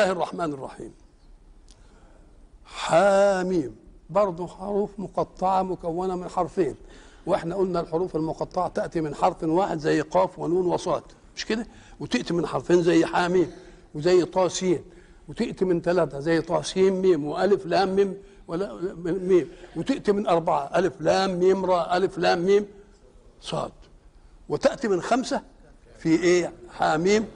الله الرحمن الرحيم. حاميم. برضه حروف مقطعة مكونة من حرفين. وإحنا قلنا الحروف المقطعة تأتي من حرف واحد زي قاف ونون وصاد. مش كده؟ وتأتي من حرفين زي حاميم وزي طاسين. وتأتي من ثلاثة زي طاسين ميم وألف لام ميم ولا ميم. وتأتي من أربعة ألف لام ميم راء ألف لام ميم صاد. وتأتي من خمسة في إيه؟ حاميم.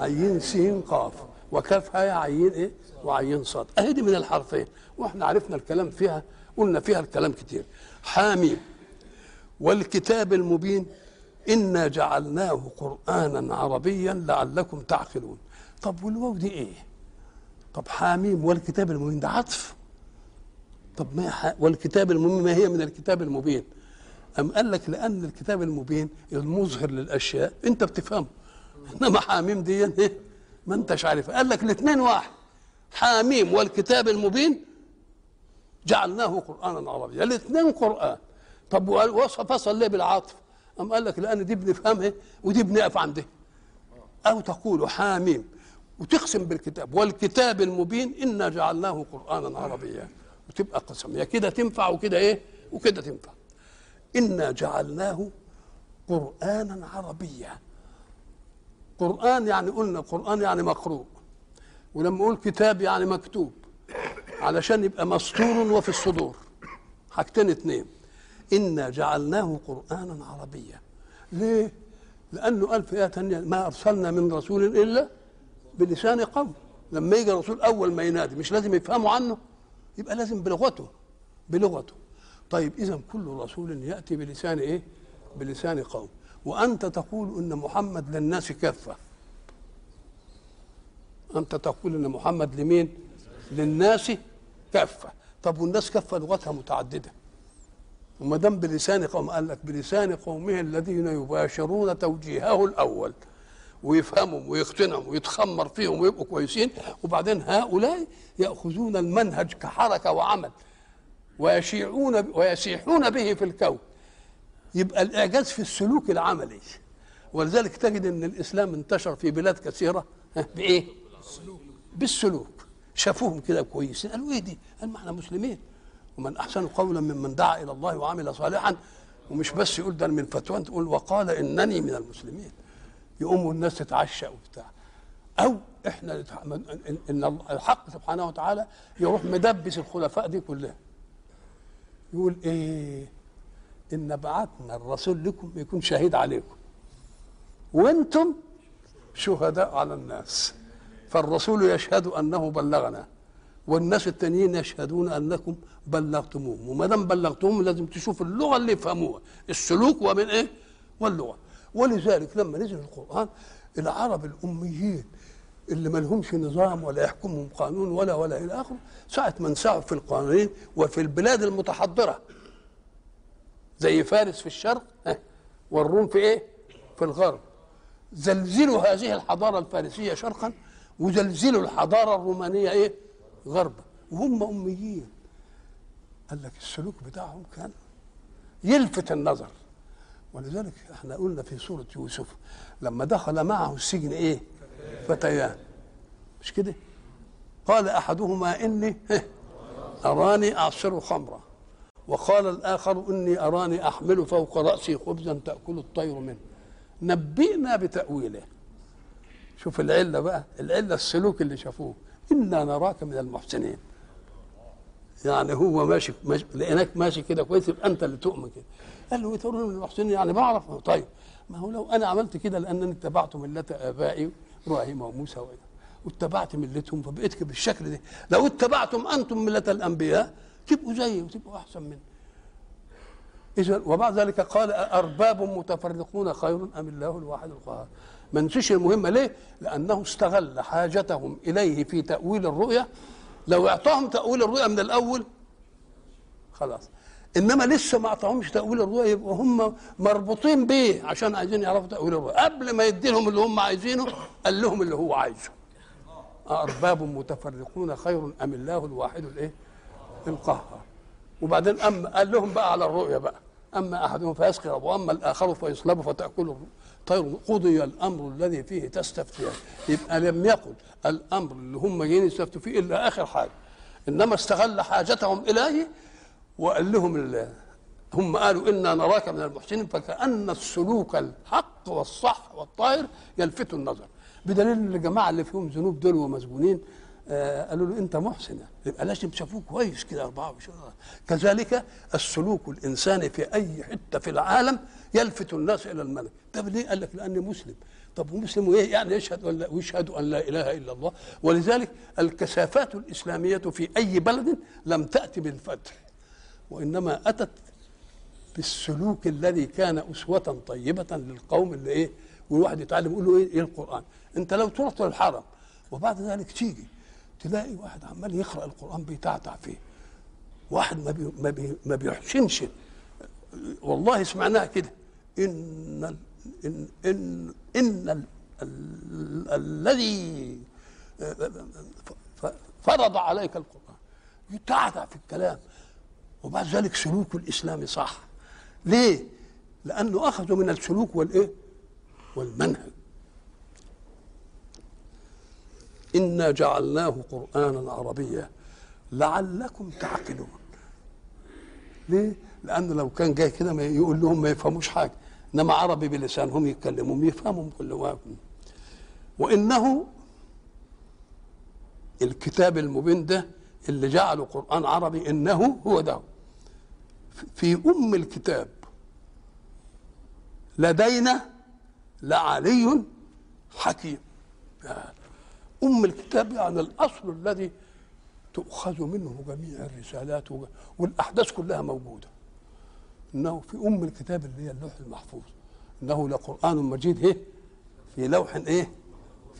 عين سين قاف. وكاف هاء عين إيه؟ وعين صاد. اهي دي من الحرفين. وإحنا عرفنا الكلام فيها قلنا فيها الكلام كتير. حاميم. والكتاب المبين إنا جعلناه قرآنا عربيا لعلكم تعقلون. طب والواو دي إيه؟ طب حاميم والكتاب المبين ده عطف. طب ما ح... والكتاب المبين ما هي من الكتاب المبين؟ أم قال لك لأن الكتاب المبين المظهر للأشياء؟ أنت بتفهمه. إنما حاميم دي إيه؟ ما أنتش عارف. قال لك الاثنين واحد. حاميم والكتاب المبين جعلناه قرآنا عربيا. الاثنين قرآن. طب وصف فصل ليه بالعاطف أم قال لك لأن دي بنفهمها ودي بنقف عندها أو تقول حاميم وتقسم بالكتاب. والكتاب المبين إنا جعلناه قرآنا عربيا. وتبقى قسم. يا كده تنفع وكده إيه؟ وكده تنفع. إنا جعلناه قرآنا عربيا. قرآن يعني قلنا قرآن يعني مقروء ولما نقول كتاب يعني مكتوب علشان يبقى مسطور وفي الصدور. حاجتين اتنين إنا جعلناه قرآنا عربيا. ليه؟ لأنه قال في آية ما أرسلنا من رسول إلا بلسان قوم. لما يجي الرسول أول ما ينادي مش لازم يفهموا عنه يبقى لازم بلغته بلغته. طيب اذا كل رسول يأتي بلسان إيه؟ بلسان قوم. وأنت تقول إن محمد للناس كافة. أنت تقول إن محمد لمين؟ للناس كافة. طب والناس كافة لغتها متعددة. وما دام بلسان قوم قال لك بلسان قومه الذين يباشرون توجيهه الأول ويفهمهم ويقتنعهم ويتخمر فيهم ويبقوا كويسين. وبعدين هؤلاء يأخذون المنهج كحركة وعمل ويشيعون ويسيحون به في الكون. يبقى الإعجاز في السلوك العملي. ولذلك تجد إن الإسلام انتشر في بلاد كثيرة. بإيه؟ بالسلوك. شافوهم كده كويسين. قالوا إيه دي؟ قال ما إحنا مسلمين. ومن أحسن قولا ممن دعا إلى الله وعمل صالحا ومش بس يقول ده من فتوى تقول وقال إنني من المسلمين. يقوموا الناس تتعشى وبتاع. أو إحنا ان الحق سبحانه وتعالى يروح مدبس الخلفاء دي كلها. يقول إيه؟ إن بعثنا الرسول لكم يكون شهيد عليكم. وأنتم شهداء على الناس. فالرسول يشهد أنه بلغنا والناس التانيين يشهدون أنكم بلغتموهم. وما دام بلغتموهم لازم تشوف اللغة اللي يفهموها. السلوك ومن إيه؟ واللغة. ولذلك لما نزل القرآن العرب الأميين اللي ما لهمش نظام ولا يحكمهم قانون ولا ولا إلى آخره ساعة ما في القوانين وفي البلاد المتحضرة زي فارس في الشرق والروم في إيه؟ في الغرب. زلزلوا هذه الحضارة الفارسية شرقا وزلزلوا الحضارة الرومانية إيه؟ غربا. وهم أميين. قال لك السلوك بتاعهم كان يلفت النظر. ولذلك إحنا قلنا في سورة يوسف لما دخل معه السجن إيه؟ فتيان. مش كده؟ قال أحدهما إني أراني أعصر خمرا وقال الآخر إني أراني أحمل فوق رأسي خبزا تأكل الطير منه. نبئنا بتأويله. شوف العلة بقى العلة السلوك اللي شافوه. إنا نراك من المحسنين. يعني هو ماشي, ماشي لقيناك ماشي كده كويس يبقى أنت اللي تؤمن كده. قال له ترون من المحسنين؟ يعني بعرف طيب ما هو لو أنا عملت كده لأنني اتبعت ملة آبائي إبراهيم وموسى واتبعت ملتهم فبقيت بالشكل ده. لو اتبعتم أنتم ملة الأنبياء تبقوا زيي وتبقوا أحسن مني. اذا وبعد ذلك قال ارباب متفرقون خير أم الله الواحد القهار؟ ما نسيش المهمه ليه؟ لأنه استغل حاجتهم إليه في تأويل الرؤيا. لو أعطاهم تأويل الرؤيا من الأول خلاص. إنما لسه ما أعطاهمش تأويل الرؤيا يبقوا هم مربوطين بيه عشان عايزين يعرفوا تأويل الرؤيا. قبل ما يدي لهم اللي هم عايزينه قال لهم اللي هو عايزه. ارباب متفرقون خير أم الله الواحد الإيه؟ القهار وبعدين اما قال لهم بقى على الرؤيا بقى. أما أحدهم فيسقط واما الآخر فيصلب فتأكل والطير قضي الأمر الذي فيه تستفتيان. يبقى لم يقل الأمر اللي هم جايين يستفتوا فيه إلا آخر حاجة. إنما استغل حاجتهم اليه وقال لهم ال- هم قالوا إنا نراك من المحسنين فكأن السلوك الحق والصح والطاهر يلفت النظر. بدليل إن الجماعة اللي فيهم ذنوب دول ومسجونين قالوا له انت محسن. يبقى لازم شافوه كويس كده 24 كذلك السلوك الإنساني في أي حتة في العالم يلفت الناس إلى الملك. طب ليه؟ قال لك لأني مسلم. طب ومسلم وايه يعني يشهد ولا ويشهد أن لا إله إلا الله. ولذلك الكثافات الإسلامية في أي بلد لم تأتي بالفتح. وإنما أتت بالسلوك الذي كان أسوة طيبة للقوم اللي إيه؟ والواحد يتعلم يقول له إيه, إيه القرآن؟ أنت لو تروح الحرم وبعد ذلك تيجي. تلاقي واحد عمال يقرأ القرآن بيتعتع فيه. واحد ما بي ما, بي ما بيحسنش والله سمعناها كده. إن ان ان, إن ال ال الذي فرض عليك القرآن. يتعتع في الكلام. وبعد ذلك سلوك الإسلام صح. ليه؟ لأنه اخذوا من السلوك والإيه؟ والمنهج. إنا جعلناه قرآنا عربيا لعلكم تعقلون. ليه؟ لأنه لو كان جاي كده يقول لهم ما يفهموش حاجة. إنما عربي بلسانهم يتكلموا يفهموا كل واحد. وإنه الكتاب المبين ده اللي جعله قرآن عربي إنه هو ده. في أم الكتاب لدينا لعلي حكيم. أم الكتاب يعني الأصل الذي تؤخذ منه جميع الرسالات والأحداث كلها موجودة. إنه في أم الكتاب اللي هي اللوح المحفوظ. إنه لقرآن مجيد إيه؟ في لوح إيه؟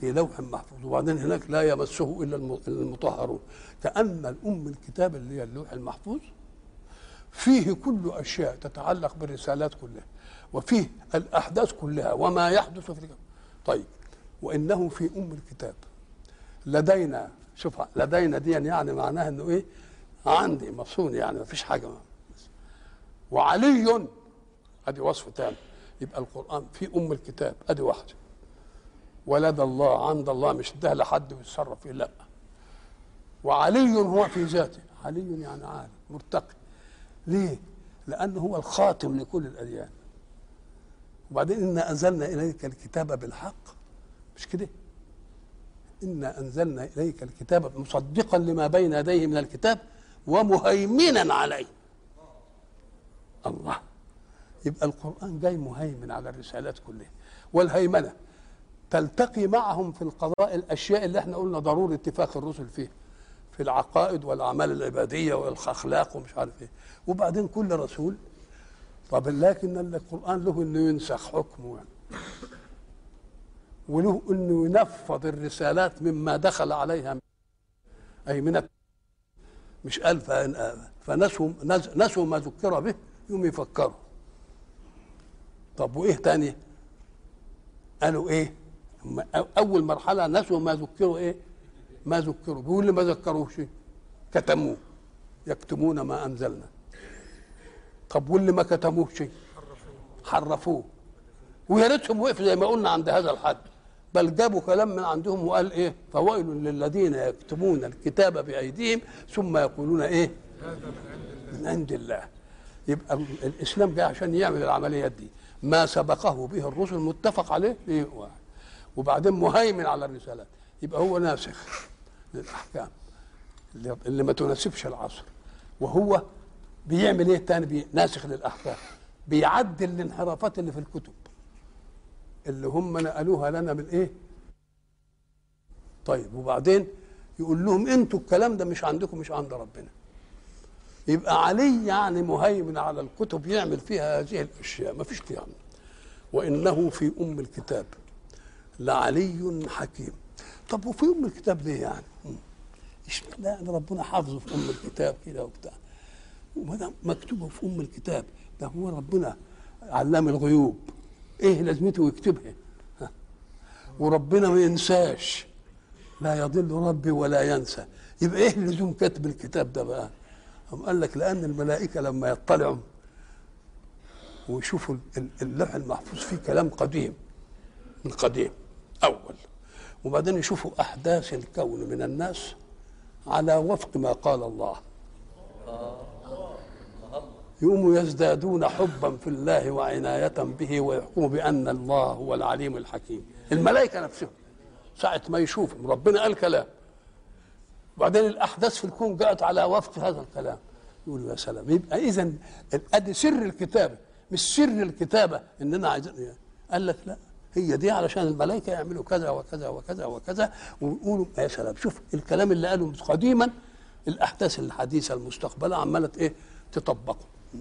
في لوح محفوظ. وبعدين هناك لا يمسه إلا المطهرون. كأن الأم الكتاب اللي هي اللوح المحفوظ فيه كل أشياء تتعلق بالرسالات كلها وفيه الأحداث كلها وما يحدث في الكتاب. طيب وإنه في أم الكتاب. لدينا شوف لدينا دي يعني معناها إنه إيه؟ عندي مصون يعني ما فيش حاجة. وعلي أدي وصف تاني يبقى القرآن في أم الكتاب أدي واحدة ولد الله عند الله مش ده لحد ويتصرف فيه لا. وعلي هو في ذاته. علي يعني عالي مرتقي. ليه؟ لأنه هو الخاتم لكل الأديان. وبعدين إنا أنزلنا إليك الكتاب بالحق. مش كده؟ إنا أنزلنا إليك الكتاب مصدقا لما بين يديه من الكتاب ومهيمنا عليه. الله. يبقى القرآن جاي مهيمن على الرسالات كلها. والهيمنة. تلتقي معهم في القضاء الأشياء اللي إحنا قلنا ضروري اتفاق الرسل فيها في العقائد والأعمال العبادية والأخلاق ومش عارف إيه. وبعدين كل رسول. طب لكن القرآن له إنه ينسخ حكمه يعني. وله انه ينفذ الرسالات مما دخل عليها اي من مش قال فنسوا نسوا ما ذكر به يوم يفكروا. طب وايه تاني؟ قالوا إيه؟ اول مرحلة نسوا ما ذكروا إيه؟ ما ذكروا. بيقول لي ما ذكروش. كتموه. يكتمون ما انزلنا. طب واللي ما كتموش؟ حرفوه. ويا ريتهم وقف زي ما قلنا عند هذا الحد. بل جابوا كلام من عندهم وقال إيه؟ فويل للذين يكتمون الكتاب بأيديهم ثم يقولون إيه؟ من عند الله. يبقى الإسلام جاي عشان يعمل العمليات دي. ما سبقه به الرسل متفق عليه واحد وبعدين مهيمن على الرسالات. يبقى هو ناسخ للأحكام اللي ما تناسبش العصر. وهو بيعمل إيه تاني ناسخ للأحكام. بيعدل الانحرافات اللي في الكتب. اللي هم نقلوها لنا من إيه؟ طيب وبعدين يقول لهم أنتوا الكلام ده مش عندكم مش عند ربنا. يبقى علي يعني مهيمن على الكتب يعمل فيها هذه الأشياء ما فيش كلام وإنه في أم الكتاب لعلي حكيم. طب وفي أم الكتاب ليه يعني؟ اشمعنى يعني ربنا حافظه في أم الكتاب كده وبتاع؟ وما دام مكتوبه في أم الكتاب ده هو ربنا علام الغيوب. إيه لازمته يكتبها. وربنا ما ينساش. لا يضل ربي ولا ينسى. يبقى إيه لزوم كتب الكتاب ده بقى؟ هم قال لك لأن الملائكة لما يطلعوا ويشوفوا اللوح المحفوظ فيه كلام قديم من قديم أول. وبعدين يشوفوا أحداث الكون من الناس على وفق ما قال الله. يقوموا يزدادون حبا في الله وعناية به ويحكموا بأن الله هو العليم الحكيم. الملائكة نفسهم ساعة ما يشوفوا ربنا قال كلام. وبعدين الأحداث في الكون جاءت على وفق هذا الكلام. يقولوا يا سلام يبقى إذا أدي سر الكتابة مش سر الكتابة إننا عايزين قال لك لا هي دي علشان الملائكة يعملوا كذا وكذا وكذا وكذا ويقولوا يا سلام شوف الكلام اللي قاله قديما الأحداث الحديثة المستقبلة عمالة إيه؟ تطبقه.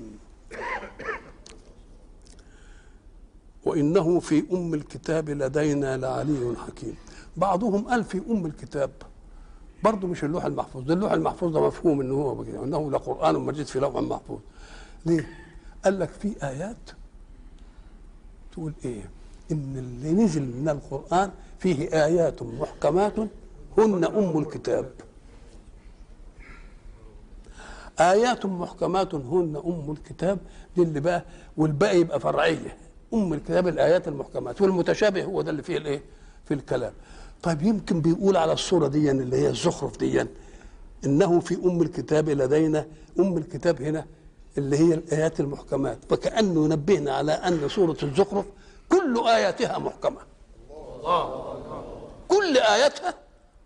وإنه في أم الكتاب لدينا لعلي حكيم. بعضهم قال في أم الكتاب. برضه مش اللوح المحفوظ. ده اللوح المحفوظ ده مفهوم إنه هو كده إنه لقران مجيد في لوح محفوظ. ليه؟ قال لك في آيات تقول إيه؟ إن اللي نزل من القرآن فيه آيات محكمات هن أم الكتاب. آيات محكمات هن أم الكتاب دي اللي بقى والباقي يبقى فرعية. أم الكتاب الآيات المحكمات والمتشابه هو ده اللي فيه الإيه؟ في الكلام. طيب يمكن بيقول على الصورة دي اللي هي الزخرف دي إنه في أم الكتاب لدينا أم الكتاب هنا اللي هي الآيات المحكمات. فكأنه ينبهنا على أن سورة الزخرف كل آياتها محكمة. كل آياتها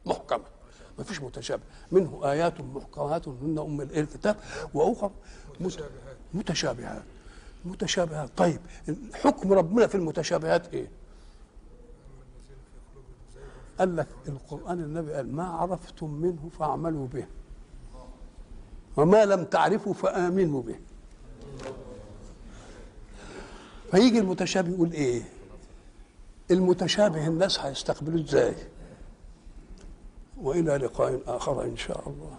محكمة. ما فيش متشابه. منه آيات محكمات هن أم الكتاب وأخر متشابهات. متشابهات. طيب حكم ربنا في المتشابهات إيه؟ قال لك القرآن النبي قال ما عرفتم منه فاعملوا به. وما لم تعرفوا فآمنوا به. فيجي المتشابه يقول إيه؟ المتشابه الناس هيستقبلوه إزاي؟ وإلى لقاء آخر إن شاء الله.